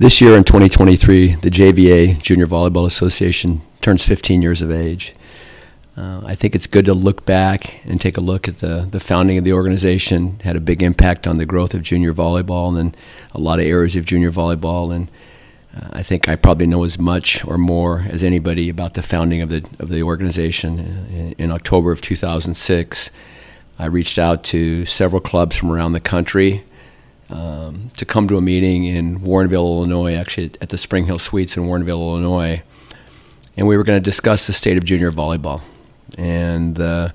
This year in 2023, the JVA, Junior Volleyball Association, turns 15 years of age. Uh, I think it's good to look back and take a look at the, the founding of the organization. Had a big impact on the growth of junior volleyball and a lot of areas of junior volleyball. And uh, I think I probably know as much or more as anybody about the founding of the of the organization. In, in October of 2006, I reached out to several clubs from around the country um, to come to a meeting in Warrenville, Illinois, actually at the Spring Hill Suites in Warrenville, Illinois, and we were going to discuss the state of junior volleyball. And uh,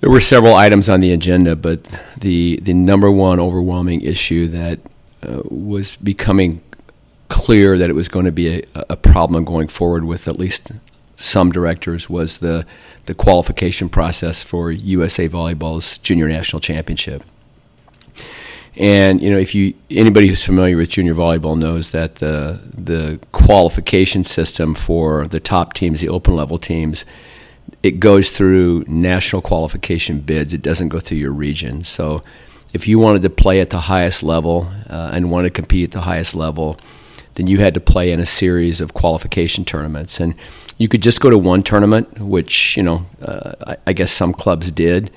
there were several items on the agenda, but the the number one overwhelming issue that uh, was becoming clear that it was going to be a, a problem going forward with at least some directors was the the qualification process for USA Volleyball's Junior National Championship. And you know, if you anybody who's familiar with junior volleyball knows that the the qualification system for the top teams, the open level teams, it goes through national qualification bids. It doesn't go through your region. So, if you wanted to play at the highest level uh, and wanted to compete at the highest level, then you had to play in a series of qualification tournaments. And you could just go to one tournament, which, you know, uh, I, I, guess some clubs did.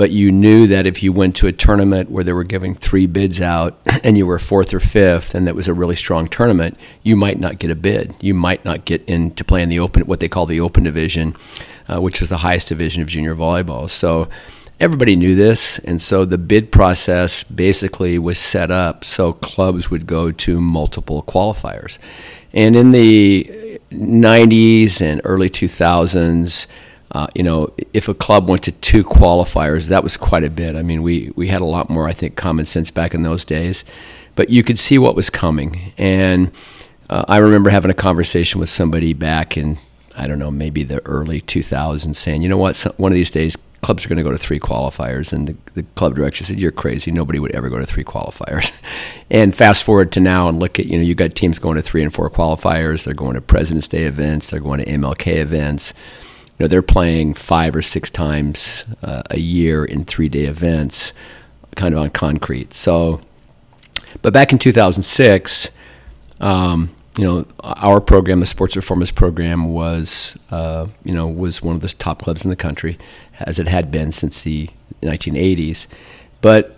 But you knew that if you went to a tournament where they were giving three bids out and you were fourth or fifth, and that was a really strong tournament, you might not get a bid. You might not get into play in the open, what they call the open division, uh, which was the highest division of junior volleyball. So everybody knew this, and so the bid process basically was set up so clubs would go to multiple qualifiers. And in the 90s and early 2000s, uh, you know, if a club went to two qualifiers, that was quite a bit. I mean, we, we had a lot more, I think, common sense back in those days. But you could see what was coming. And uh, I remember having a conversation with somebody back in, I don't know, maybe the early 2000s saying, you know what, one of these days clubs are going to go to three qualifiers. And the, the, club director said, "You're crazy. Nobody would ever go to three qualifiers." and fast forward to now and look at you know you got teams going to three and four qualifiers. They're going to President's Day events. They're going to MLK events. Know they're playing five or six times uh, a year in three day events, kind of on concrete. So, but back in 2006. Um, you know, our program, the sports performance program, was uh, you know was one of the top clubs in the country, as it had been since the 1980s. But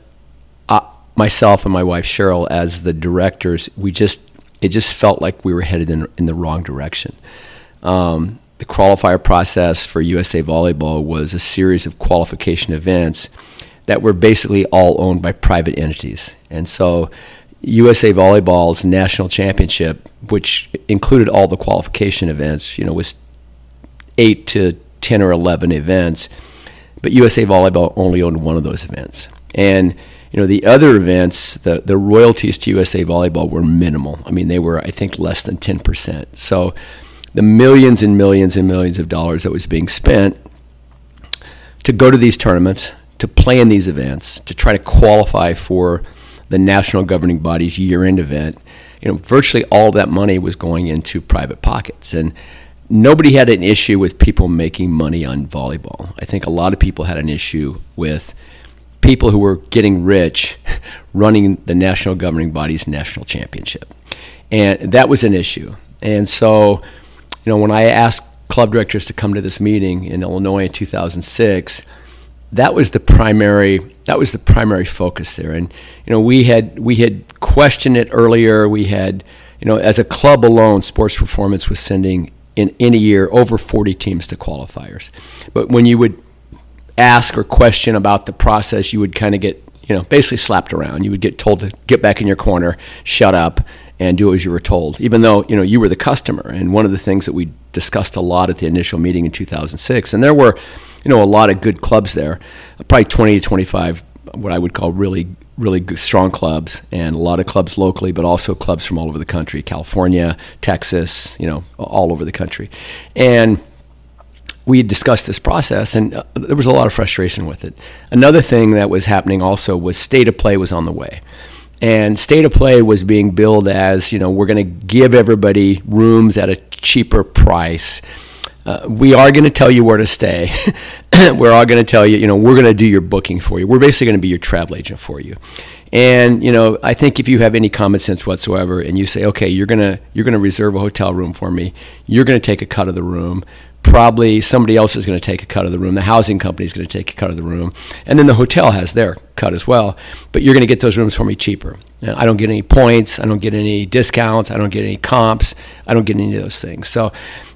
uh, myself and my wife Cheryl, as the directors, we just it just felt like we were headed in, in the wrong direction. Um, the qualifier process for USA Volleyball was a series of qualification events that were basically all owned by private entities, and so USA Volleyball's national championship, which included all the qualification events, you know, was eight to ten or eleven events, but USA Volleyball only owned one of those events, and you know the other events, the the royalties to USA Volleyball were minimal. I mean, they were I think less than ten percent. So the millions and millions and millions of dollars that was being spent to go to these tournaments, to play in these events, to try to qualify for the national governing body's year-end event, you know, virtually all that money was going into private pockets, and nobody had an issue with people making money on volleyball. I think a lot of people had an issue with people who were getting rich running the national governing body's national championship, and that was an issue. And so, you know, when I asked club directors to come to this meeting in Illinois in 2006 that was the primary that was the primary focus there. And you know we had we had questioned it earlier. We had you know as a club alone sports performance was sending in, in a year over 40 teams to qualifiers. But when you would ask or question about the process you would kind of get you know basically slapped around. You would get told to get back in your corner shut up and do as you were told even though you know you were the customer and one of the things that we discussed a lot at the initial meeting in 2006 and there were you know a lot of good clubs there, probably 20 to 25 what I would call really really good, strong clubs, and a lot of clubs locally, but also clubs from all over the country, California, Texas, you know, all over the country, and we had discussed this process, and uh, there was a lot of frustration with it. Another thing that was happening also was state of play was on the way. And state of play was being billed as, you know, we're going to give everybody rooms at a cheaper price uh, we are going to tell you where to stay. we're all going to tell you, you know, we're going to do your booking for you. We're basically going to be your travel agent for you. And you know, I think if you have any common sense whatsoever, and you say, okay, you're gonna you're gonna reserve a hotel room for me, you're gonna take a cut of the room. Probably somebody else is going to take a cut of the room. The housing company is going to take a cut of the room, and then the hotel has their cut as well. But you're going to get those rooms for me cheaper. I don't get any points. I don't get any discounts. I don't get any comps. I don't get any of those things. So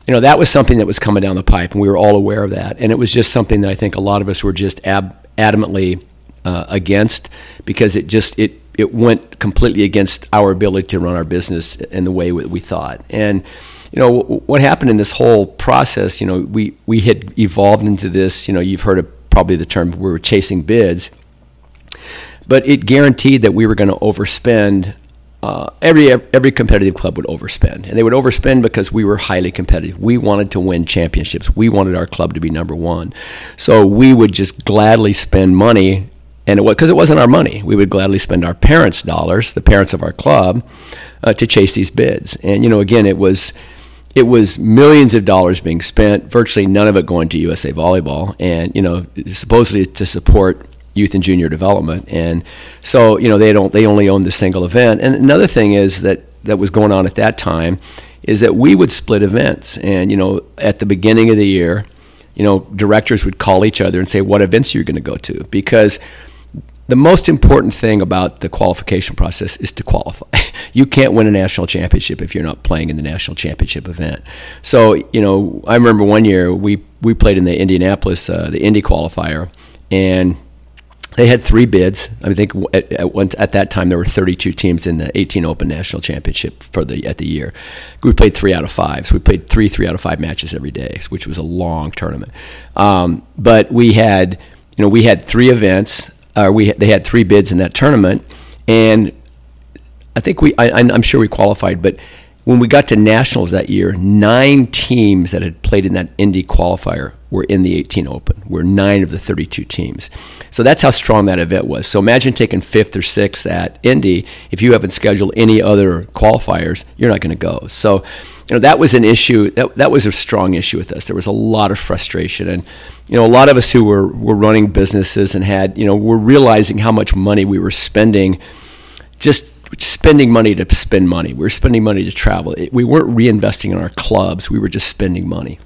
you know, that was something that was coming down the pipe, and we were all aware of that. And it was just something that I think a lot of us were just ab- adamantly uh, against because it just it it went completely against our ability to run our business in the way we thought. And you know what happened in this whole process. You know, we we had evolved into this. You know, you've heard of probably the term we were chasing bids, but it guaranteed that we were going to overspend uh, every every competitive club would overspend, and they would overspend because we were highly competitive. We wanted to win championships. We wanted our club to be number one, so we would just gladly spend money, and it because it wasn't our money, we would gladly spend our parents' dollars, the parents of our club, uh, to chase these bids. And you know, again, it was it was millions of dollars being spent, virtually none of it going to USA Volleyball, and you know, supposedly to support youth and junior development. And so, you know, they don't they only own the single event. And another thing is that that was going on at that time is that we would split events. And you know, at the beginning of the year, you know, directors would call each other and say, "What events are you going to go to?" Because the most important thing about the qualification process is to qualify. you can't win a national championship if you're not playing in the national championship event. So, you know, I remember one year we we played in the Indianapolis, uh, the Indy qualifier, and they had three bids. I think at, at, at, that time there were 32 teams in the 18 Open National Championship for the at the year. We played three out of five, so we played three three out of five matches every day, which was a long tournament. Um, but we had, you know, we had three events. Uh, we they had three bids in that tournament, and I think we I, I'm sure we qualified, but when we got to nationals that year, nine teams that had played in that Indy qualifier were in the 18 Open. We're nine of the 32 teams. So that's how strong that event was. So imagine taking fifth or sixth at Indy. If you haven't scheduled any other qualifiers, you're not going to go. So, you know, that was an issue. That, that was a strong issue with us. There was a lot of frustration. And, you know, a lot of us who were, were running businesses and had, you know, were realizing how much money we were spending just spending money to spend money. We were spending money to travel. We weren't reinvesting in our clubs. We were just spending money.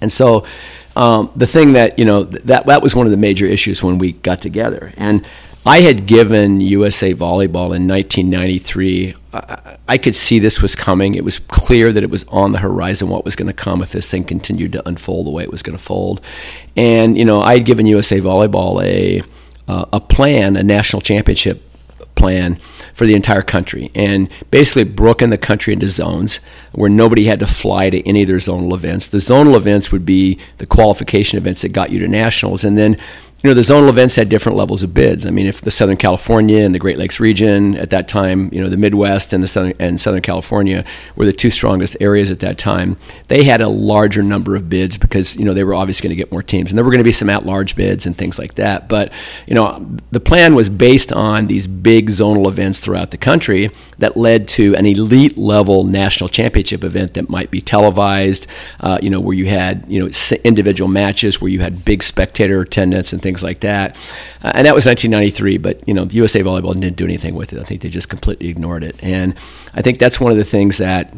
And so um, the thing that, you know, that, that was one of the major issues when we got together. And I had given USA Volleyball in 1993. I, I could see this was coming. It was clear that it was on the horizon what was going to come if this thing continued to unfold the way it was going to fold. And, you know, I had given USA Volleyball a, uh, a plan, a national championship plan for the entire country and basically broken the country into zones where nobody had to fly to any of their zonal events. The zonal events would be the qualification events that got you to nationals, and then you know, the zonal events had different levels of bids. I mean, if the Southern California and the Great Lakes region at that time, you know, the Midwest and the Southern and Southern California were the two strongest areas at that time. They had a larger number of bids because you know they were obviously going to get more teams, and there were going to be some at-large bids and things like that. But you know, the plan was based on these big zonal events throughout the country that led to an elite level national championship event that might be televised. Uh, you know, where you had you know individual matches where you had big spectator attendance and things like that. Uh, and that was 1993, but you know, USA Volleyball didn't do anything with it. I think they just completely ignored it. And I think that's one of the things that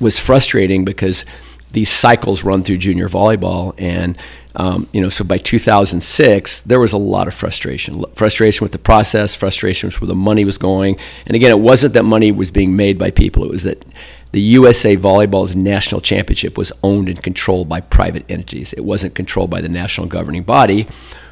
was frustrating because these cycles run through junior volleyball and um, you know so by 2006 there was a lot of frustration frustration with the process frustration with where the money was going and again it wasn't that money was being made by people it was that the USA Volleyball's national championship was owned and controlled by private entities. It wasn't controlled by the national governing body,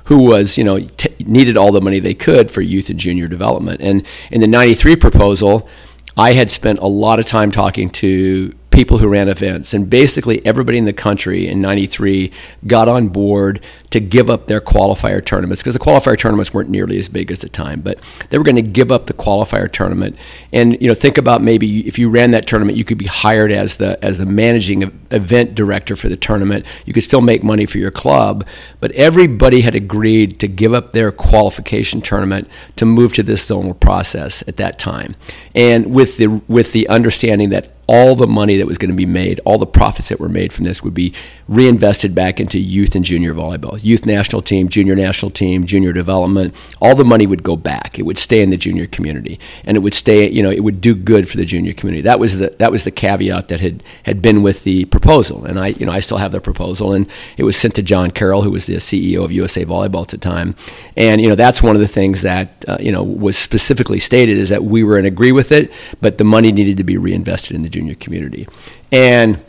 who was, you know, t- needed all the money they could for youth and junior development. And in the 93 proposal, I had spent a lot of time talking to people who ran events. And basically, everybody in the country in 93 got on board to give up their qualifier tournaments because the qualifier tournaments weren't nearly as big as the time, but they were going to give up the qualifier tournament. And, you know, think about maybe if you ran that tournament, you could be hired as the, as the managing event director for the tournament. You could still make money for your club, but everybody had agreed to give up their qualification tournament to move to this zonal process at that time. And with the, with the understanding that all the money that was going to be made, all the profits that were made from this would be reinvested back into youth and junior volleyball, youth national team, junior national team, junior development. All the money would go back. It would stay in the junior community, and it would stay. You know, it would do good for the junior community. That was the that was the caveat that had had been with the proposal. And I, you know, I still have the proposal, and it was sent to John Carroll, who was the CEO of USA Volleyball at the time. And you know, that's one of the things that uh, you know was specifically stated is that we were in agree with it, but the money needed to be reinvested in the junior community. And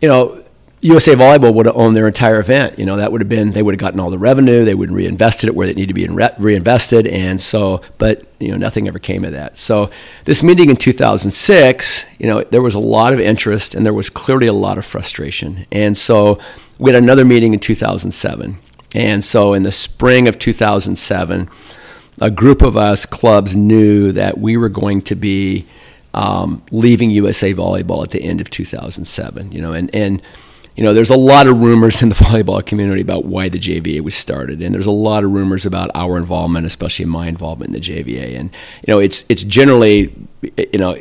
you know, USA Volleyball would have owned their entire event. You know, that would have been they would have gotten all the revenue. They would have reinvested it where it needed to be re- reinvested, and so, but you know, nothing ever came of that. So, this meeting in 2006, you know, there was a lot of interest, and there was clearly a lot of frustration, and so we had another meeting in 2007, and so in the spring of 2007, a group of us clubs knew that we were going to be um, leaving USA Volleyball at the end of 2007. You know, and and you know, there's a lot of rumors in the volleyball community about why the JVA was started, and there's a lot of rumors about our involvement, especially my involvement in the JVA. And you know, it's it's generally, you know,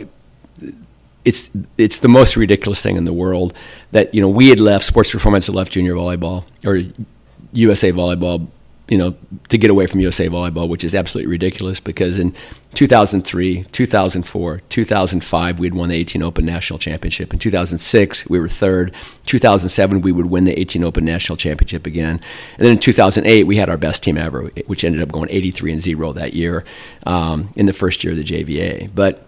it's it's the most ridiculous thing in the world that you know we had left sports performance had left junior volleyball or USA volleyball you know, to get away from USA Volleyball, which is absolutely ridiculous because in 2003, 2004, 2005, we had won the 18 Open National Championship. In 2006, we were third. 2007, we would win the 18 Open National Championship again. And then in 2008, we had our best team ever, which ended up going 83 and 0 that year um, in the first year of the JVA. But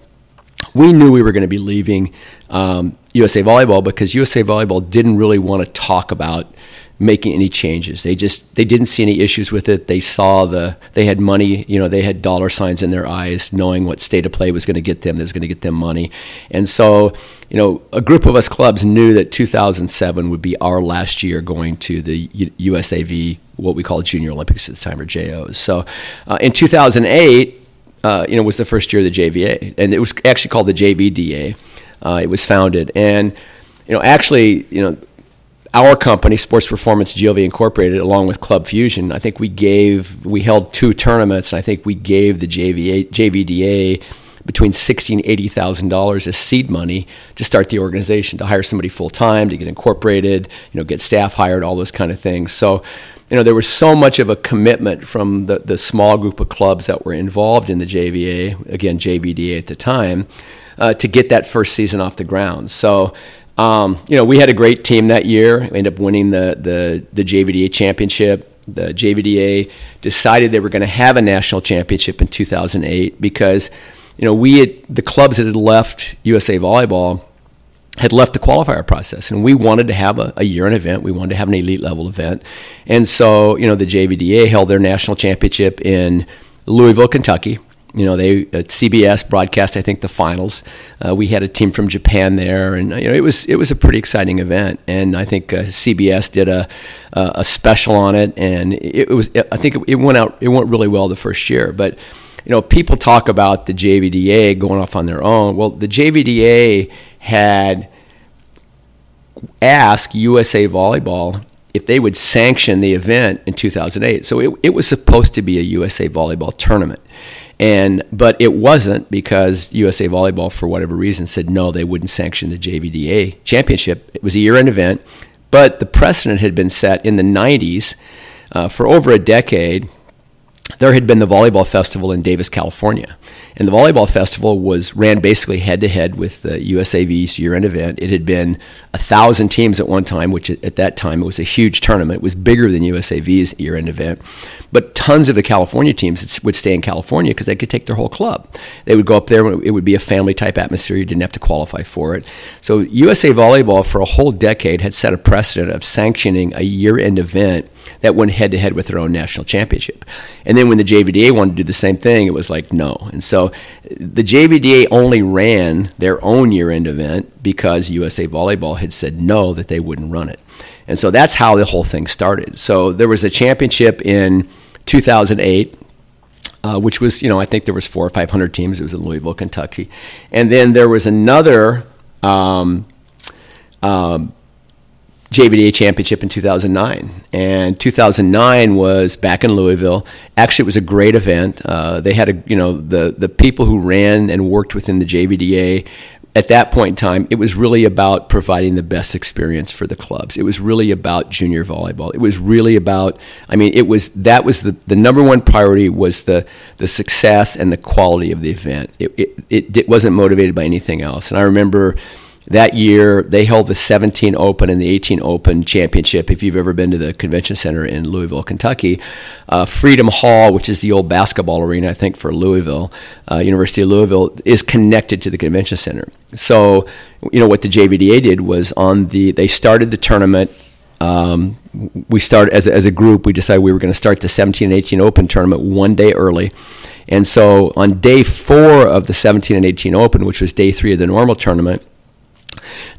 we knew we were going to be leaving um, USA Volleyball because USA Volleyball didn't really want to talk about making any changes. They just they didn't see any issues with it. They saw the they had money, you know, they had dollar signs in their eyes, knowing what state of play was going to get them. That was going to get them money, and so you know, a group of us clubs knew that 2007 would be our last year going to the USAV, what we call Junior Olympics at the time, or JOs. So uh, in 2008. Uh, you know, was the first year of the JVA, and it was actually called the JVDA. Uh, it was founded, and you know, actually, you know, our company, Sports Performance GLV Incorporated, along with Club Fusion, I think we gave we held two tournaments. And I think we gave the JVA, JVDA between sixty and eighty thousand dollars as seed money to start the organization, to hire somebody full time, to get incorporated, you know, get staff hired, all those kind of things. So, you know, there was so much of a commitment from the the small group of clubs that were involved in the JVA, again JVDA at the time, uh, to get that first season off the ground. So um, you know, we had a great team that year. We ended up winning the, the, the JVDA championship. The JVDA decided they were going to have a national championship in 2008 because, you know, we had, the clubs that had left USA Volleyball had left the qualifier process and we wanted to have a, a year end event. We wanted to have an elite level event. And so, you know, the JVDA held their national championship in Louisville, Kentucky you know, they uh, CBS broadcast I think the finals. Uh, we had a team from Japan there, and you know it was it was a pretty exciting event. And I think uh, CBS did a a special on it, and it, was I think it, it, went out it went really well the first year. But you know, people talk about the JVDA going off on their own. Well, the JVDA had asked USA Volleyball if they would sanction the event in 2008. So it, it was supposed to be a USA Volleyball tournament. And but it wasn't because USA Volleyball, for whatever reason, said no, they wouldn't sanction the JVDA championship. It was a year-end event, but the precedent had been set in the '90s uh, for over a decade. There had been the volleyball festival in Davis, California, and the volleyball festival was ran basically head to head with the USAV's year-end event. It had been a thousand teams at one time, which at that time it was a huge tournament. It was bigger than USAV's year-end event, but tons of the California teams would stay in California because they could take their whole club. They would go up there. It would be a family type atmosphere. You didn't have to qualify for it. So USA Volleyball for a whole decade had set a precedent of sanctioning a year-end event that went head to head with their own national championship. And then when the JVDA wanted to do the same thing, it was like no. And so the JVDA only ran their own year end event because USA Volleyball had said no, that they wouldn't run it. And so that's how the whole thing started. So there was a championship in 2008. Uh, which was, you know, I think there was four or five hundred teams. It was in Louisville, Kentucky, and then there was another um, um, JVDA championship in 2009. And 2009 was back in Louisville. Actually, it was a great event. Uh, they had a, you know, the, the people who ran and worked within the JVDA at that point in time, it was really about providing the best experience for the clubs. It was really about junior volleyball. It was really about, I mean, it was that was the, the number one priority was the the success and the quality of the event. It, it, it, it wasn't motivated by anything else. And I remember that year they held the 17 Open and the 18 Open championship. If you've ever been to the convention center in Louisville, Kentucky, uh, Freedom Hall, which is the old basketball arena, I think for Louisville, uh, University of Louisville, is connected to the convention center. So, you know what the JVDA did was on the they started the tournament. Um, we started as as a group. We decided we were going to start the 17 and 18 Open tournament one day early. And so on day four of the 17 and 18 Open, which was day three of the normal tournament,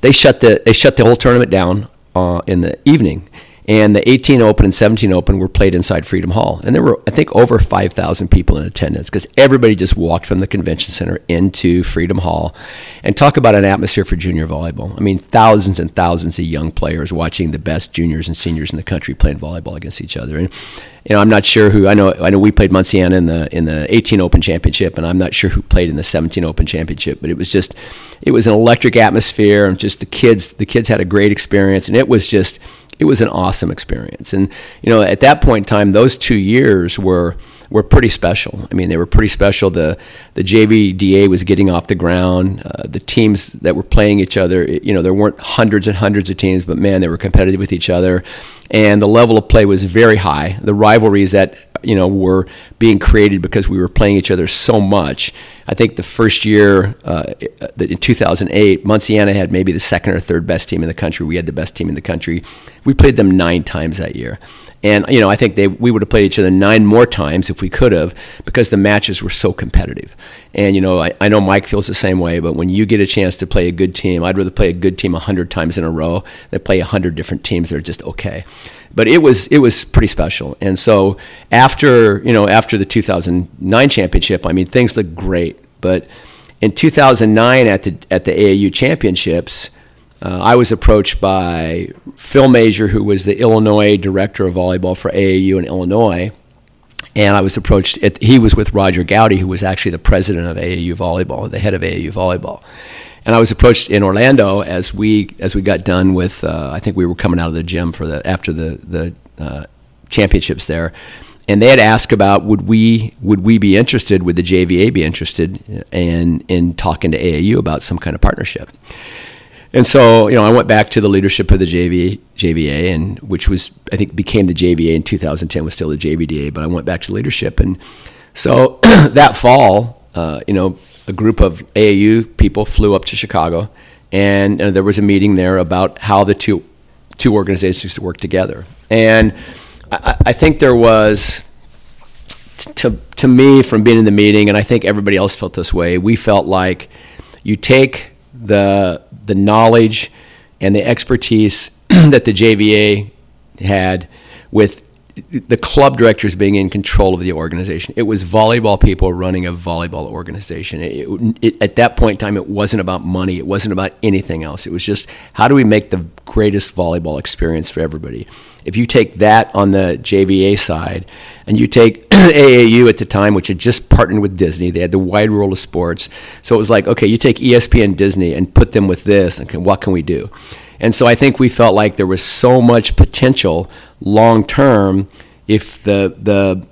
they shut the they shut the whole tournament down uh, in the evening, and the 18 Open and 17 Open were played inside Freedom Hall, and there were I think over 5,000 people in attendance because everybody just walked from the convention center into Freedom Hall, and talk about an atmosphere for junior volleyball. I mean, thousands and thousands of young players watching the best juniors and seniors in the country playing volleyball against each other, and you know, I'm not sure who. I know. I know we played Munciana in the in the 18 Open Championship, and I'm not sure who played in the 17 Open Championship. But it was just, it was an electric atmosphere, and just the kids. The kids had a great experience, and it was just, it was an awesome experience. And you know, at that point in time, those two years were were pretty special. I mean, they were pretty special. The the JVDA was getting off the ground. Uh, the teams that were playing each other, you know, there weren't hundreds and hundreds of teams, but man, they were competitive with each other and the level of play was very high. The rivalries that you know were being created because we were playing each other so much. I think the first year uh, in 2008, Munciana had maybe the second or third best team in the country. We had the best team in the country. We played them nine times that year. And you know, I think they we would have played each other nine more times if we could have, because the matches were so competitive. And you know, I, I know Mike feels the same way. But when you get a chance to play a good team, I'd rather play a good team hundred times in a row than play hundred different teams that are just okay. But it was it was pretty special. And so after you know after the 2009 championship, I mean things looked great. But in 2009 at the at the AAU championships uh, I was approached by Phil Major, who was the Illinois director of volleyball for AAU in Illinois. And I was approached, at, he was with Roger Gowdy, who was actually the president of AAU volleyball, the head of AAU volleyball. And I was approached in Orlando as we as we got done with. Uh, I think we were coming out of the gym for the after the the uh, championships there, and they had asked about would we would we be interested, would the JVA be interested in in talking to AAU about some kind of partnership. And so, you know, I went back to the leadership of the JV, JVA, and which was I think became the JVA in 2010 was still the JVDA, but I went back to leadership, and so that fall, uh, you know, a group of AAU people flew up to Chicago, and there was a meeting there about how the two two organizations to work together, and I, I think there was. To, to me, from being in the meeting, and I think everybody else felt this way, we felt like you take the the knowledge and the expertise that the JVA had with the club directors being in control of the organization. It was volleyball people running a volleyball organization. It, it, at that point in time, it wasn't about money. It wasn't about anything else. It was just how do we make the greatest volleyball experience for everybody. If you take that on the JVA side, and you take AAU at the time, which had just partnered with Disney, they had the wide world of sports. So it was like, okay, you take ESPN, Disney, and put them with this, and what can we do? And so I think we felt like there was so much potential long term if the the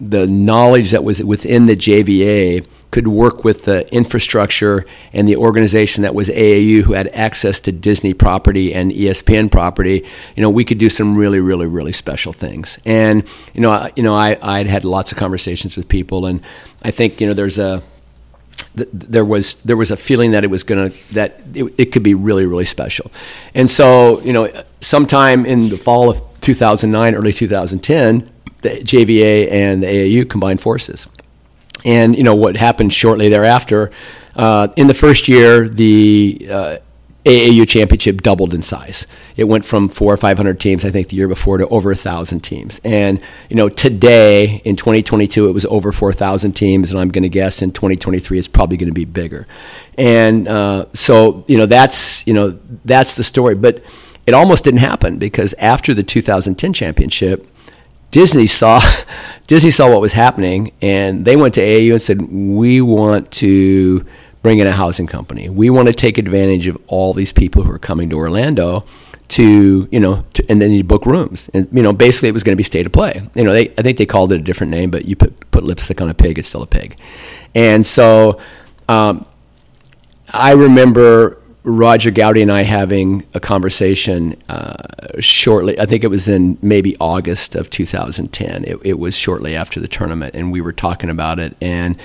the knowledge that was within the JVA could work with the infrastructure and the organization that was AAU who had access to Disney property and ESPN property, you know, we could do some really, really, really special things. And you know, I, you know, I I'd had lots of conversations with people, and I think you know, there's a there was there was a feeling that it was to that it, it could be really really special, and so you know sometime in the fall of 2009, early 2010, the JVA and the AAU combined forces, and you know what happened shortly thereafter. Uh, in the first year, the uh, AAU championship doubled in size. It went from four or five hundred teams, I think, the year before to over a thousand teams. And you know, today in 2022, it was over four thousand teams, and I'm going to guess in 2023 it's probably going to be bigger. And uh, so, you know, that's you know that's the story. But it almost didn't happen because after the 2010 championship, Disney saw Disney saw what was happening, and they went to AAU and said, "We want to." bring in a housing company. We want to take advantage of all these people who are coming to Orlando to you know, to, and then you book rooms, and you know, basically it was going to be state of play. You know, they I think they called it a different name, but you put put lipstick on a pig, it's still a pig, and so um, I remember Roger Gowdy and I having a conversation uh, shortly. I think it was in maybe August of 2010. It, it, was shortly after the tournament, and we were talking about it. And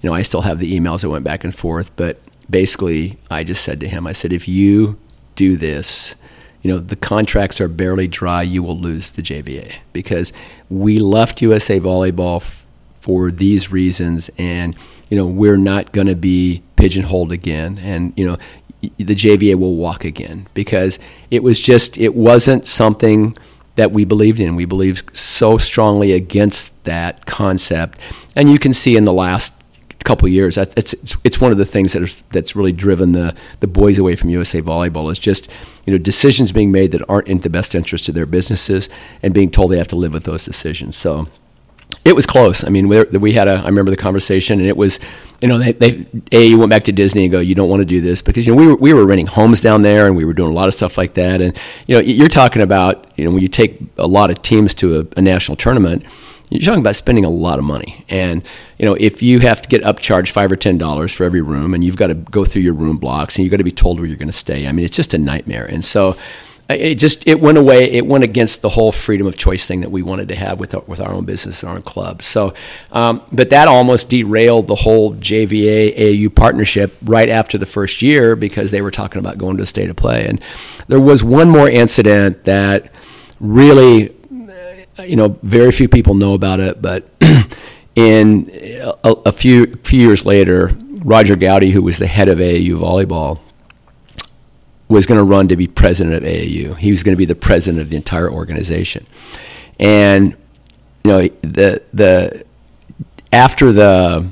you know, I still have the emails that went back and forth. But basically, I just said to him, I said, if you do this, you know, the contracts are barely dry, you will lose the JVA because we left USA Volleyball f- for these reasons, and you know, we're not going to be pigeonholed again. And you know, the JVA will walk again because it was just it wasn't something that we believed in. We believed so strongly against that concept, and you can see in the last couple years. It's, it's, it's one of the things that is, that's really driven the, the boys away from USA Volleyball is just you know decisions being made that aren't in the best interest of their businesses and being told they have to live with those decisions. So it was close. I mean, we, we had a. I remember the conversation, and it was, you know, they, they a went back to Disney and go, you don't want to do this because you know we were we were renting homes down there, and we were doing a lot of stuff like that, and you know, you're talking about you know when you take a lot of teams to a, a national tournament you're talking about spending a lot of money. And you know, if you have to get upcharged five or ten dollars for every room, and you've got to go through your room blocks, and you've got to be told where you're going to stay, I mean, it's just a nightmare. And so, it just it went away. It went against the whole freedom of choice thing that we wanted to have with our, with our own business and our own club. So, um, but that almost derailed the whole JVA AU partnership right after the first year because they were talking about going to a state of play. And there was one more incident that really you know, very few people know about it, but in a, a, few few years later, Roger Gowdy, who was the head of AAU volleyball, was going to run to be president of AAU. He was going to be the president of the entire organization, and you know the the after the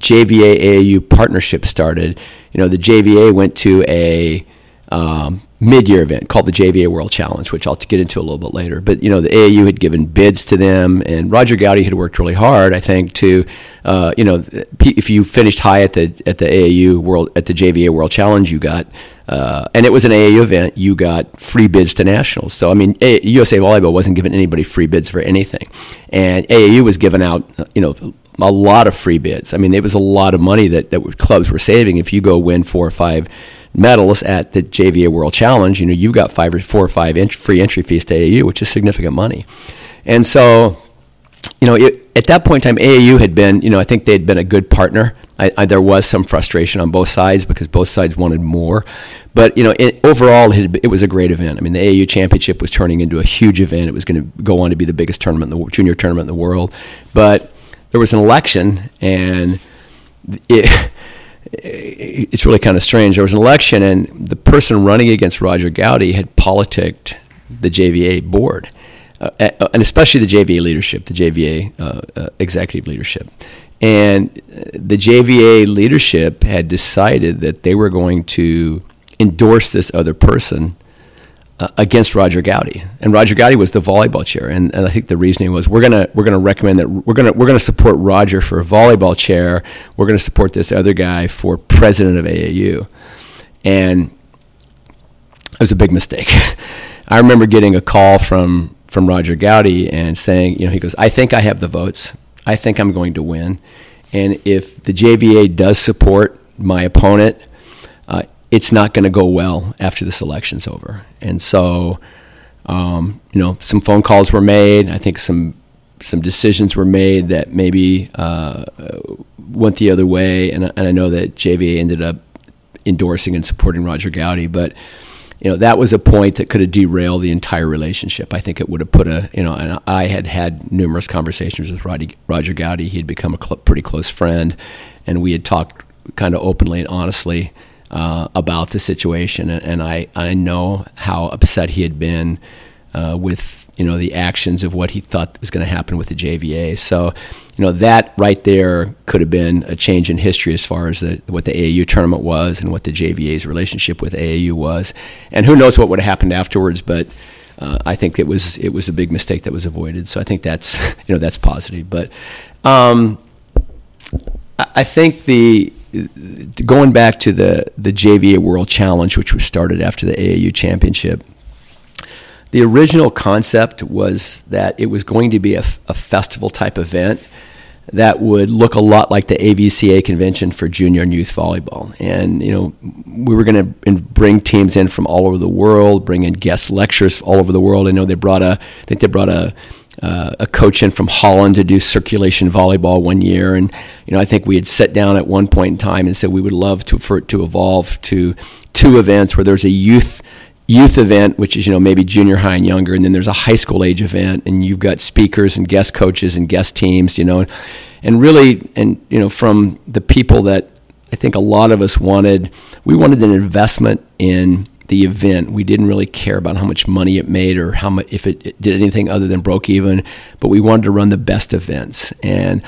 JVA AAU partnership started, you know the JVA went to a um, mid-year event called the JVA World Challenge, which I'll get into a little bit later. But you know, the AAU had given bids to them, and Roger Gowdy had worked really hard, I think, to uh, you know, if you finished high at the at the AAU World at the JVA World Challenge, you got. Uh, and it was an AAU event. You got free bids to nationals. So I mean, a- USA Volleyball wasn't giving anybody free bids for anything, and AAU was giving out, you know, a lot of free bids. I mean, it was a lot of money that that clubs were saving if you go win four or five medals at the JVA World Challenge, you know, you've got five or four or five inch free entry fees to AAU, which is significant money. And so, you know, it, at that point in time, AAU had been, you know, I think they had been a good partner. I, I, there was some frustration on both sides because both sides wanted more. But, you know, it, overall, it, it, was a great event. I mean, the AAU championship was turning into a huge event. It was going to go on to be the biggest tournament, the junior tournament in the world. But there was an election, and it, it's really kind of strange. There was an election, and the person running against Roger Gowdy had politicked the JVA board, uh, and especially the JVA leadership, the JVA uh, uh, executive leadership. And the JVA leadership had decided that they were going to endorse this other person uh, against Roger Gowdy, and Roger Gowdy was the volleyball chair, and, and I think the reasoning was we're gonna we're gonna recommend that we're gonna we're gonna support Roger for volleyball chair. We're gonna support this other guy for president of AAU, and it was a big mistake. I remember getting a call from from Roger Gowdy and saying, you know, he goes, I think I have the votes. I think I'm going to win, and if the JVA does support my opponent it's not going to go well after this election's over. And so, um, you know, some phone calls were made. I think some some decisions were made that maybe uh, went the other way. And, and I know that JVA ended up endorsing and supporting Roger Gowdy, but you know that was a point that could have derailed the entire relationship. I think it would have put a you know, and I had had numerous conversations with Roddy, Roger Gowdy. He had become a cl- pretty close friend, and we had talked kind of openly and honestly uh, about the situation, and, I, I know how upset he had been uh, with you know the actions of what he thought was going to happen with the JVA. So you know that right there could have been a change in history as far as the, what the AAU tournament was and what the JVA's relationship with AAU was, and who knows what would have happened afterwards, but. Uh, I think it was it was a big mistake that was avoided. So I think that's you know that's positive. But um, I think the going back to the the JVA World Challenge, which was started after the AAU Championship. The original concept was that it was going to be a, a festival type event that would look a lot like the AVCA convention for junior and youth volleyball. And you know, we were going to bring teams in from all over the world, bring in guest lecturers all over the world. I know they brought a, I think they brought a. Uh, a coach in from Holland to do circulation volleyball one year, and you know I think we had sat down at one point in time and said we would love to for it to evolve to two events where there's a youth youth event, which is you know maybe junior high and younger, and then there's a high school age event, and you've got speakers and guest coaches and guest teams, you know, and really, and you know, from the people that I think a lot of us wanted, we wanted an investment in the event. We didn't really care about how much money it made or how much if it, it did anything other than broke even, but we wanted to run the best events, and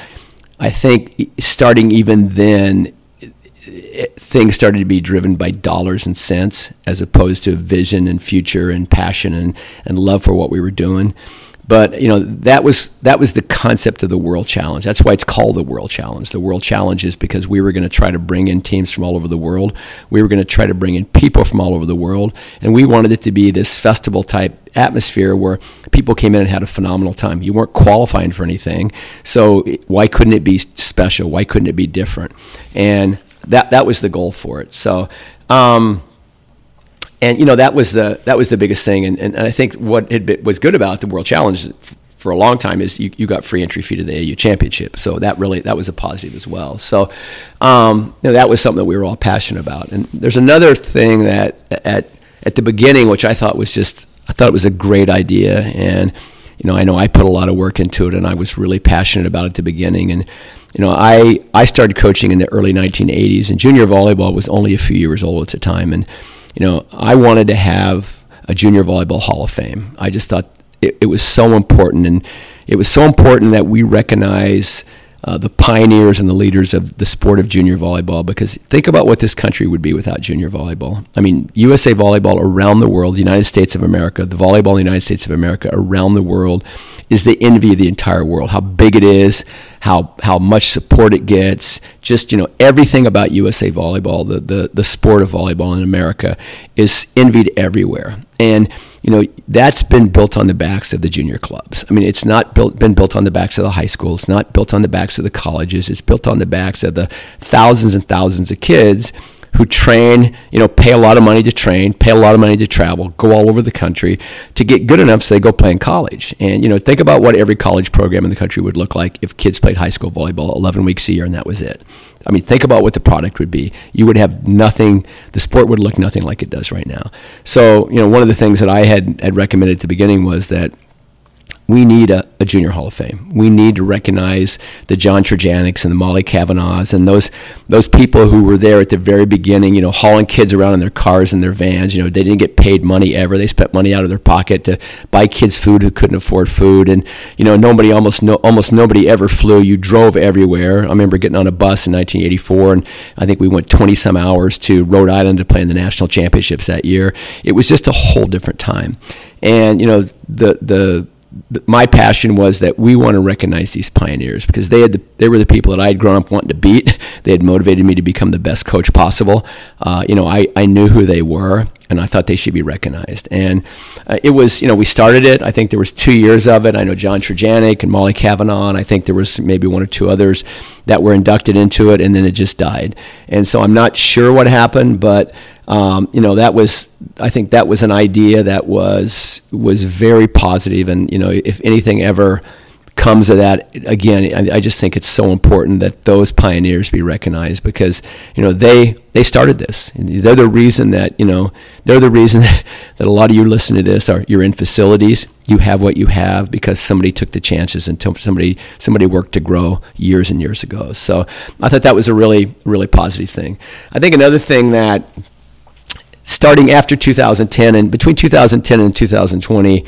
I think starting even then things started to be driven by dollars and cents as opposed to vision and future and passion and, and love for what we were doing. But you know that was that was the concept of the World Challenge. That's why it's called the World Challenge. The World Challenge is because we were going to try to bring in teams from all over the world. We were going to try to bring in people from all over the world, and we wanted it to be this festival type atmosphere where people came in and had a phenomenal time. You weren't qualifying for anything, so why couldn't it be special? Why couldn't it be different? And that that was the goal for it. So. Um, and you know that was the that was the biggest thing, and, and I think what been, was good about the World Challenge for a long time is you, you got free entry fee to the AU Championship, so that really that was a positive as well. So um, you know, that was something that we were all passionate about. And there's another thing that at at the beginning, which I thought was just I thought it was a great idea, and you know I know I put a lot of work into it, and I was really passionate about it at the beginning, and you know, I, I started coaching in the early 1980s, and junior volleyball was only a few years old at the time. And, you know, I wanted to have a junior volleyball Hall of Fame. I just thought it, it was so important. And it was so important that we recognize uh, the pioneers and the leaders of the sport of junior volleyball because think about what this country would be without junior volleyball. I mean, USA volleyball around the world, the United States of America, the volleyball in the United States of America around the world is the envy of the entire world. How big it is, how how much support it gets, just you know everything about USA volleyball, the the the sport of volleyball in America is envied everywhere. And you know that's been built on the backs of the junior clubs. I mean, it's not built been built on the backs of the high schools, It's not built on the backs of the colleges. It's built on the backs of the thousands and thousands of kids who train, you know, pay a lot of money to train, pay a lot of money to travel, go all over the country to get good enough so they go play in college. And, you know, think about what every college program in the country would look like if kids played high school volleyball 11 weeks a year and that was it. I mean, think about what the product would be. You would have nothing, the sport would look nothing like it does right now. So, you know, one of the things that I had, had recommended at the beginning was that we need a, a, junior Hall of Fame. We need to recognize the John Trajanics and the Molly Kavanaughs and those those people who were there at the very beginning. You know, hauling kids around in their cars and their vans. You know, they didn't get paid money ever. They spent money out of their pocket to buy kids food who couldn't afford food. And you know, nobody almost no, almost nobody ever flew. You drove everywhere. I remember getting on a bus in 1984, and I think we went 20 some hours to Rhode Island to play in the national championships that year. It was just a whole different time. And you know, the the my passion was that we want to recognize these pioneers because they had the, they were the people that I had grown up wanting to beat. They had motivated me to become the best coach possible. Uh, you know, I, I knew who they were, and I thought they should be recognized. And uh, it was, you know, we started it. I think there was two years of it. I know John Trajanik and Molly Kavanaugh, and I think there was maybe one or two others that were inducted into it, and then it just died. And so I'm not sure what happened, but um, you know that was I think that was an idea that was was very positive, and you know if anything ever comes of that again I, I, just think it's so important that those pioneers be recognized because you know they they started this. They're the reason that you know they're the reason that, that a lot of you listen to this are you're in facilities. You have what you have because somebody took the chances and somebody somebody worked to grow years and years ago. So i thought that was a really really positive thing. I think another thing that starting after 2010 and between 2010 and 2020,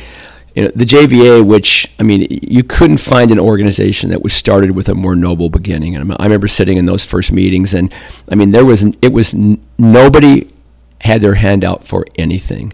you know, the JVA, which I mean, you couldn't find an organization that was started with a more noble beginning. And I remember sitting in those first meetings, and I mean, there was it was nobody had their hand out for anything.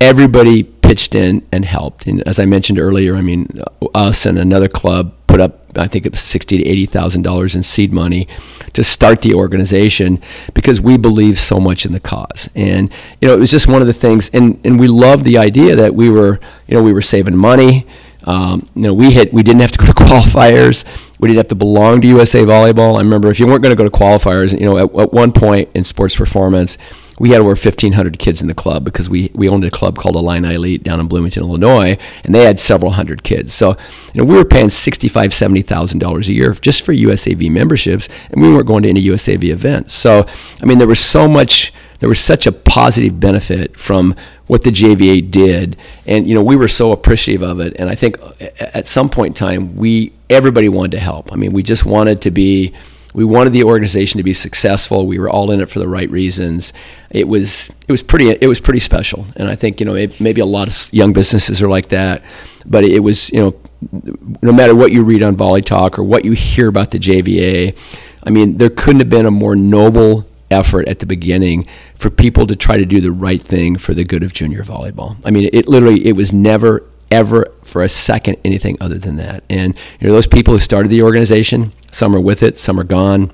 Everybody pitched in and helped. And as I mentioned earlier, I mean, uh, us and another club put up I think it was sixty to eighty thousand dollars in seed money to start the organization because we believe so much in the cause. And you know, it was just one of the things, and and we loved the idea that we were, you know, we were saving money. Um, you know, we hit, we didn't have to go to qualifiers. We didn't have to belong to USA Volleyball. I remember if you weren't going to go to qualifiers, you know, at, at one point in sports performance we had over 1,500 kids in the club because we, we owned a club called Illini Elite down in Bloomington, Illinois, and they had several hundred kids. So, you know, we were paying $65,000, $70,000 a year just for USAV memberships, and we weren't going to any USAV events. So, I mean, there was so much, there was such a positive benefit from what the JVA did, and you know, we were so appreciative of it. And I think at some point in time, we everybody wanted to help. I mean, we just wanted to be we wanted the organization to be successful. We were all in it for the right reasons. It was it was pretty it was pretty special, and I think you know it, maybe a lot of young businesses are like that, but it was you know no matter what you read on Volley Talk or what you hear about the JVA, I mean there couldn't have been a more noble effort at the beginning for people to try to do the right thing for the good of junior volleyball. I mean it literally it was never ever for a second anything other than that. And you know those people who started the organization, some are with it, some are gone,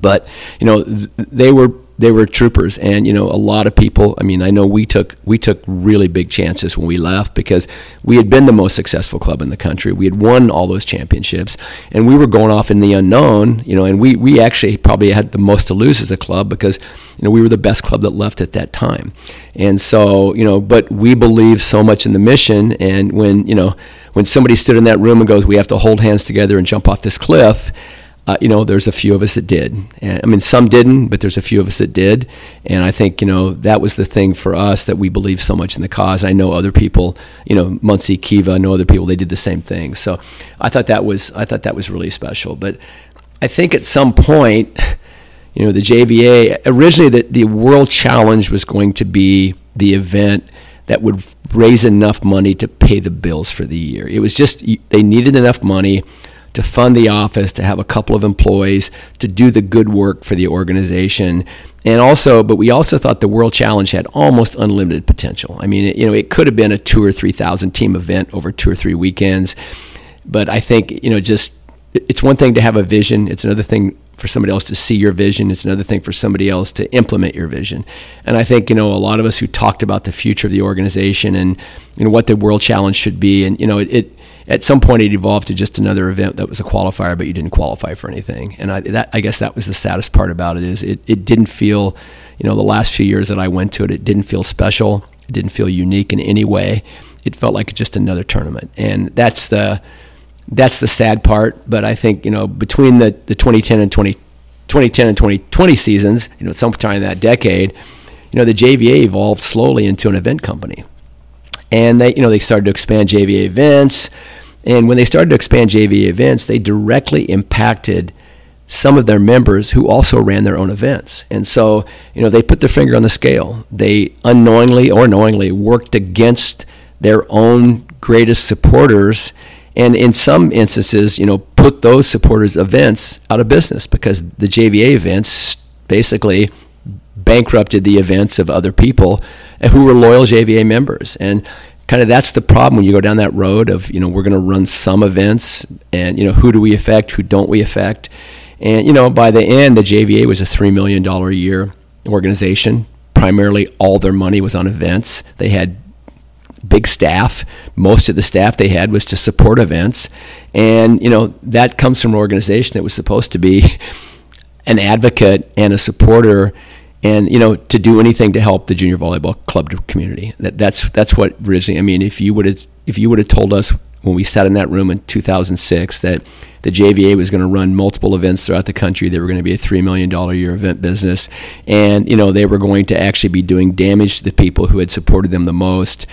but you know they were they were troopers. And you know a lot of people i mean i know we took we took really big chances when we left because we had been the most successful club in the country. We had won all those championships and we were going off in the unknown you know and we we actually probably had the most to lose as a club because you know we were the best club that left at that time. And so you know but we believe so much in the mission and when you know when somebody stood in that room and goes we have to hold hands together and jump off this cliff uh, you know, there's a few of us that did. And, I mean, some didn't, but there's a few of us that did. And I think, you know, that was the thing for us that we believe so much in the cause. I know other people, you know, Muncie, Kiva, I know other people, they did the same thing. So I thought that was, I thought that was really special. But I think at some point, you know, the JVA, originally the, the World Challenge was going to be the event that would raise enough money to pay the bills for the year. It was just, they needed enough money to fund the office, to have a couple of employees, to do the good work for the organization. And also, but we also thought the World Challenge had almost unlimited potential. I mean, it, you know, it could have been a two or 3,000 team event over two or three weekends. But I think, you know, just it's one thing to have a vision, it's another thing for somebody else to see your vision. It's another thing for somebody else to implement your vision. And I think, you know, a lot of us who talked about the future of the organization and, you know, what the World Challenge should be. And, you know, it, it at some point it evolved to just another event that was a qualifier, but you didn't qualify for anything. And I, that, I guess that was the saddest part about it is it, it didn't feel, you know, the last few years that I went to it, it didn't feel special. It didn't feel unique in any way. It felt like just another tournament. And that's the, that's the sad part. But I think, you know, between the, the 2010 and 20, 2010 and 2020 seasons, you know, sometime in that decade, you know, the JVA evolved slowly into an event company. And they, you know, they started to expand JVA events. And when they started to expand JVA events, they directly impacted some of their members who also ran their own events. And so, you know, they put their finger on the scale. They unknowingly or knowingly worked against their own greatest supporters and in some instances, you know, put those supporters events out of business because the JVA events basically bankrupted the events of other people who were loyal JVA members. And kind of that's the problem when you go down that road of you know we're going to run some events and you know who do we affect who don't we affect? And you know by the end the JVA was a 3 million dollar a year organization. Primarily all their money was on events. They had big staff most of the staff they had was to support events and you know that comes from an organization that was supposed to be an advocate and a supporter and you know to do anything to help the junior volleyball club community. That, that's that's what originally. I mean, if you would have if you would have told us when we sat in that room in 2006 that the JVA was going to run multiple events throughout the country. They were going to be a three million dollar a year event business, and you know they were going to actually be doing damage to the people who had supported them the most.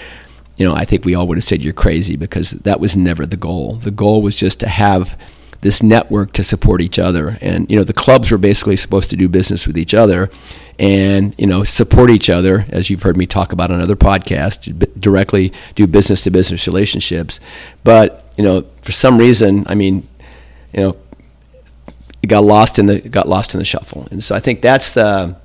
You know, I think we all would have said you're crazy because that was never the goal. The goal was just to have this network to support each other, and you know the clubs were basically supposed to do business with each other and you know support each other as you've heard me talk about on other podcasts directly do business to business relationships. But you know for some reason i mean you know it got lost in the got lost in the shuffle. And so i think that's the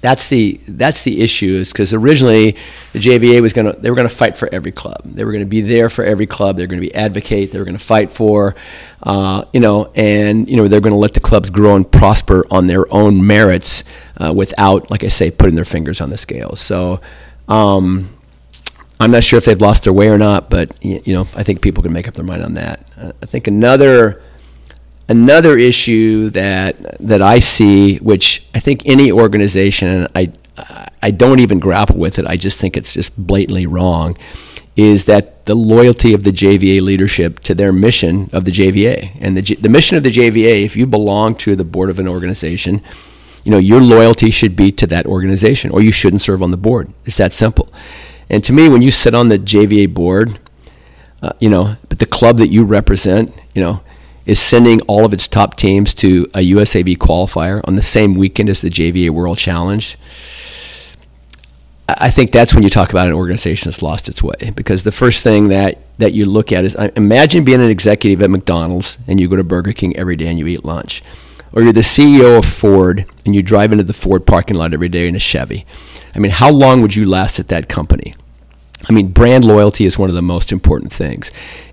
that's the that's the issue is because originally the JVA was to they were to fight for every club. They were to be there for every club. They're going to be advocate. They were to fight for uh, you know and you know they're to let the clubs grow and prosper on their own merits uh, without like I say putting their fingers on the scales so um, I'm not sure if they've lost their way or not but you know I think people can make up their mind on that. Uh, I think another another issue that that I see, which I think any organization, I I don't even grapple with it. I just think it's just blatantly wrong. Is that the loyalty of the JVA leadership to their mission of the JVA and the the mission of the JVA? If you belong to the board of an organization, you know your loyalty should be to that organization, or you shouldn't serve on the board. It's that simple. And to me, when you sit on the JVA board, uh, you know, but the club that you represent, you know, is sending all of its top teams to a USAV qualifier on the same weekend as the JVA World Challenge. I think that's when you talk about an organization that's lost its way because the first thing that, that you look at is imagine being an executive at McDonald's and you go to Burger King every day and you eat lunch. Or you're the CEO of Ford and you drive into the Ford parking lot every day in a Chevy. I mean, how long would you last at that company? I mean, brand loyalty is one of the most important things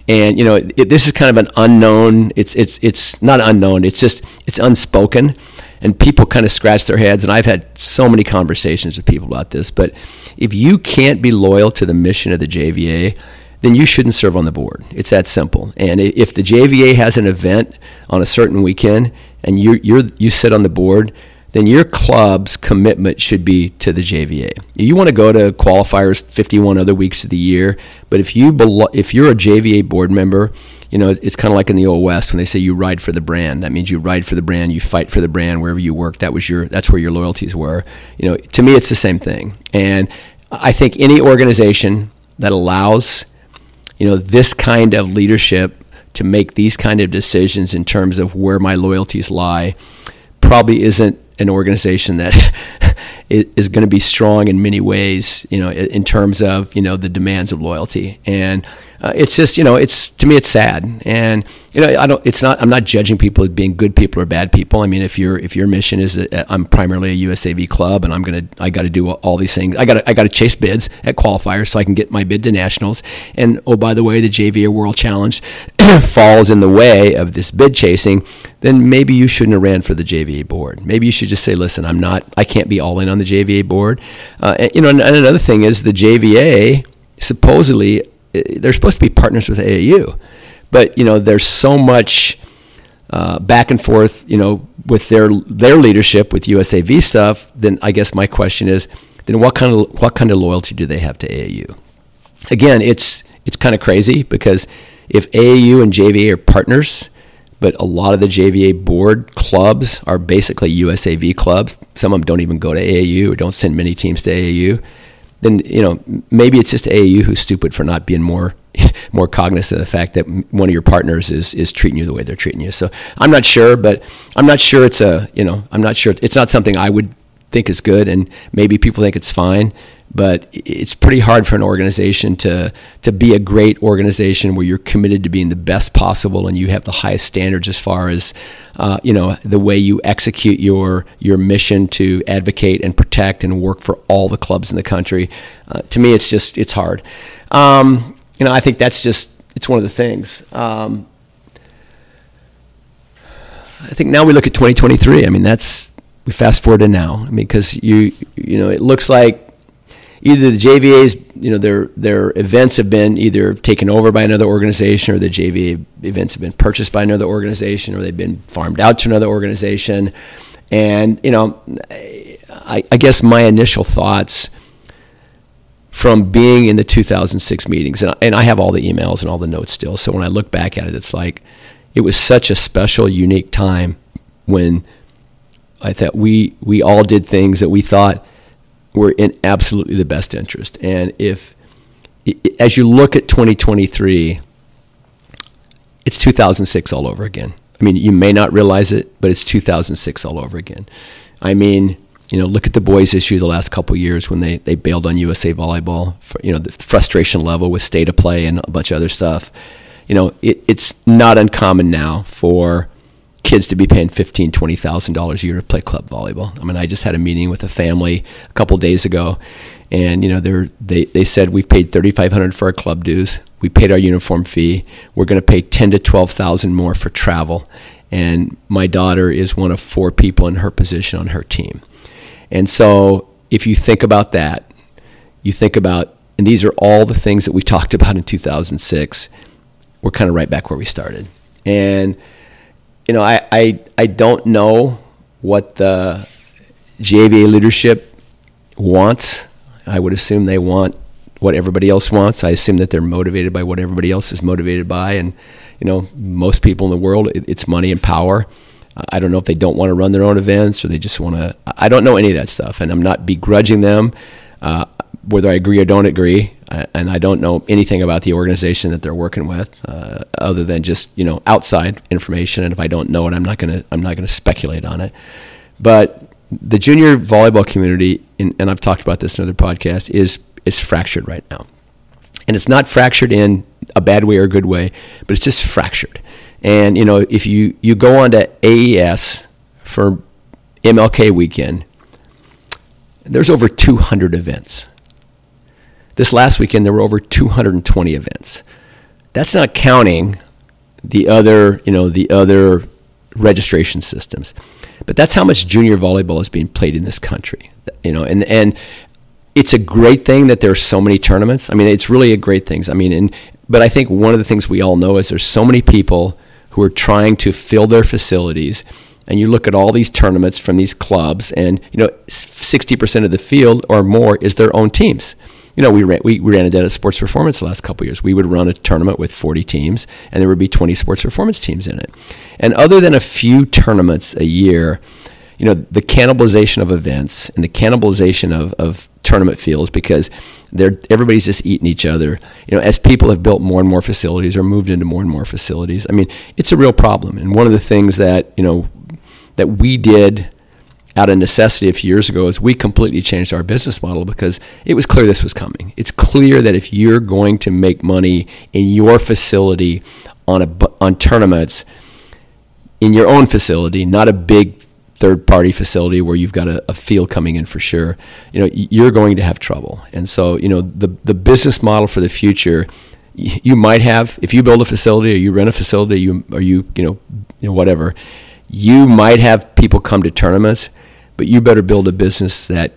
and you know it, this is kind of an unknown it's it's it's not unknown it's just it's unspoken. And people kind of scratch their heads and I've had so many conversations with people about this but if you can't be loyal to the mission of the JVA then you shouldn't serve on the board. It's that simple. And if the JVA has an event on a certain weekend and you you you sit on the board then your club's commitment should be to the JVA. You want to go to qualifiers 51 other weeks of the year, but if you belo- if you're a JVA board member, you know it's kind of like in the old west when they say you ride for the brand. That means you ride for the brand, you fight for the brand wherever you work. That was your that's where your loyalties were. You know, to me it's the same thing. And I think any organization that allows you know this kind of leadership to make these kind of decisions in terms of where my loyalties lie probably isn't an organization that is going to be strong in many ways, you know, in terms of you know the demands of loyalty. And uh, it's just you know it's to me it's sad. And you know I don't it's not I'm not judging people as being good people or bad people. I mean if your if your mission is that I'm primarily a USAV club and I'm gonna I got to do all these things. I got I got to chase bids at qualifiers so I can get my bid to nationals. And oh by the way the JVA World Challenge falls in the way of this bid chasing then maybe you shouldn't have ran for the JVA board. Maybe you should just say listen I'm not I can't be all in on the JVA board. Uh, and, you know and, and another thing is the JVA supposedly they're supposed to be partners with AAU, but you know there's so much uh, back and forth, you know, with their their leadership with USAV stuff. Then I guess my question is, then what kind of what kind of loyalty do they have to AAU? Again, it's it's kind of crazy because if AAU and JVA are partners, but a lot of the JVA board clubs are basically USAV clubs. Some of them don't even go to AAU or don't send many teams to AAU then you know maybe it's just AAU who's stupid for not being more more cognizant of the fact that one of your partners is is treating you the way they're treating you. So I'm not sure, but I'm not sure it's a you know I'm not sure it's not something I would think is good, and maybe people think it's fine but it's pretty hard for an organization to to be a great organization where you're committed to being the best possible and you have the highest standards as far as uh, you know the way you execute your your mission to advocate and protect and work for all the clubs in the country. Uh, to me, it's just it's hard. Um, you know, I think that's just it's one of the things. Um, I think now we look at 2023. I mean, that's we fast forward to now. I mean, because you you know it looks like either the JVA's, you know, their their events have been either taken over by another organization, or the JVA events have been purchased by another organization, or they've been farmed out to another organization. And you know, I, I guess my initial thoughts from being in the 2006 meetings, and, and I have all the emails and all the notes still. So when I look back at it, it's like it was such a special, unique time when I thought we we all did things that we thought were in absolutely the best interest. And if, as you look at 2023, it's 2006 all over again. I mean, you may not realize it, but it's 2006 all over again. I mean, you know, look at the boys' issue the last couple years when they, they bailed on USA Volleyball. For, you know, the frustration level with state of play and a bunch of other stuff. You know, it, it's not uncommon now for kids to be paying fifteen, twenty thousand dollars a year to play club volleyball. I mean, I just had a meeting with a family a couple days ago, and you know, they they they said we've paid thirty five hundred for our club dues. We paid our uniform fee. We're going to pay ten to twelve thousand more for travel, and my daughter is one of four people in her position on her team. And so, if you think about that, you think about, and these are all the things that we talked about in 2006. We're kind of right back where we started, and you know, I, I, I don't know what the JVA leadership wants. I would assume they want what everybody else wants. I assume that they're motivated by what everybody else is motivated by. And, you know, most people in the world, it, it's money and power. I don't know if they don't want to run their own events or they just want to. I don't know any of that stuff. And I'm not begrudging them. Uh, whether I agree or don't agree, and I don't know anything about the organization that they're working with, uh, other than just you know outside information. And if I don't know it, I'm not gonna I'm not gonna speculate on it. But the junior volleyball community, in, and I've talked about this in other podcasts, is is fractured right now, and it's not fractured in a bad way or a good way, but it's just fractured. And you know, if you you go on to AES for MLK weekend, there's over 200 events this last weekend, there were over 220 events. That's not counting the other, you know, the other registration systems. But that's how much junior volleyball is being played in this country. You know, and and it's a great thing that there are so many tournaments. I mean, it's really a great thing. I mean, and but I think one of the things we all know is there's so many people who are trying to fill their facilities and you look at all these tournaments from these clubs and you know 60% of the field or more is their own teams you know, we ran, we, we ran sports performance the last couple years. We would run a tournament with 40 teams, and there would be 20 sports performance teams in it. And other than a few tournaments a year, you know, the cannibalization of events and the cannibalization of, of tournament fields because they're everybody's just eating each other. You know, as people have built more and more facilities or moved into more and more facilities, I mean, it's a real problem. And one of the things that you know that we did out of necessity a few years ago is we completely changed our business model because it was clear this was coming. It's clear that if you're going to make money in your facility on a on tournaments in your own facility, not a big third party facility where you've got a, a, field coming in for sure, you know, you're going to have trouble. And so, you know, the the business model for the future you might have if you build a facility or you rent a facility you or you you know, you know whatever you might have people come to tournaments but you better build a business that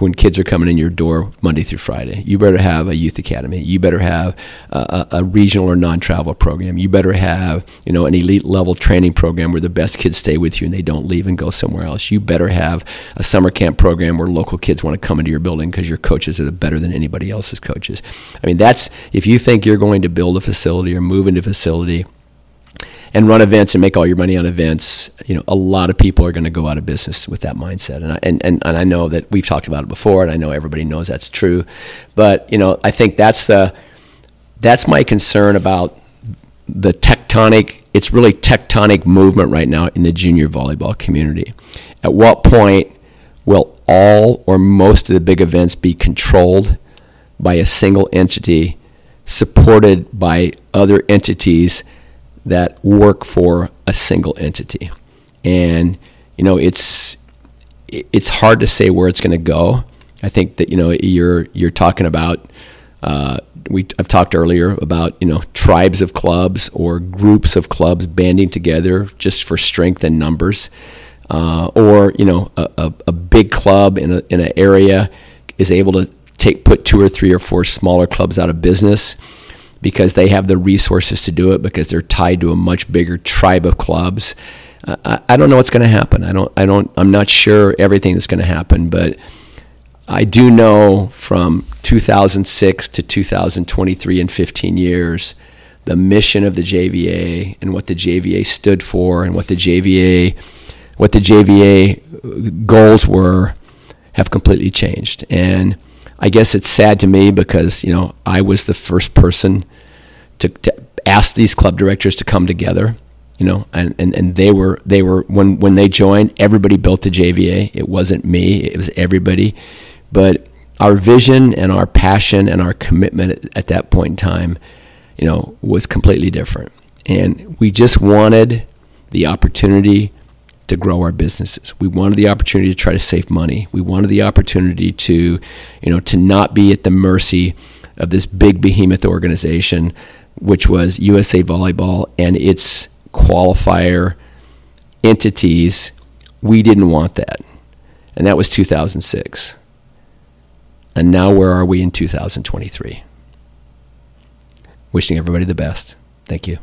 when kids are coming in your door Monday through Friday, you better have a youth academy. You better have a, a, regional or non-travel program. You better have you know an elite level training program where the best kids stay with you and they don't leave and go somewhere else. You better have a summer camp program where local kids want to come into your building because your coaches are better than anybody else's coaches. I mean, that's if you think you're going to build a facility or move into a facility and run events and make all your money on events, you know, a lot of people are going to go out of business with that mindset. And I, and, and, and I know that we've talked about it before, and I know everybody knows that's true. But, you know, I think that's the, that's my concern about the tectonic, it's really tectonic movement right now in the junior volleyball community. At what point will all or most of the big events be controlled by a single entity supported by other entities that work for a single entity. And you know, it's it's hard to say where it's going to go. I think that you know you're you're talking about. Uh, we I've talked earlier about you know tribes of clubs or groups of clubs banding together just for strength and numbers, uh, or you know a, a, a, big club in a, in an area is able to take put two or three or four smaller clubs out of business because they have the resources to do it because they're tied to a much bigger tribe of clubs. I, I, don't know what's going to happen. I don't. I don't. I'm not sure everything that's going to happen, but I do know from 2006 to 2023 in 15 years, the mission of the JVA and what the JVA stood for and what the JVA what the JVA goals were have completely changed. And I guess it's sad to me because you know I was the first person to, to ask these club directors to come together. You know, and, and, and they were they were when when they joined, everybody built the JVA. It wasn't me; it was everybody. But our vision and our passion and our commitment at, at that point in time, you know, was completely different. And we just wanted the opportunity to grow our businesses. We wanted the opportunity to try to save money. We wanted the opportunity to, you know, to not be at the mercy of this big behemoth organization, which was USA Volleyball and its qualifier entities. We didn't want that. And that was 2006. And now where are we in 2023? Wishing everybody the best. Thank you.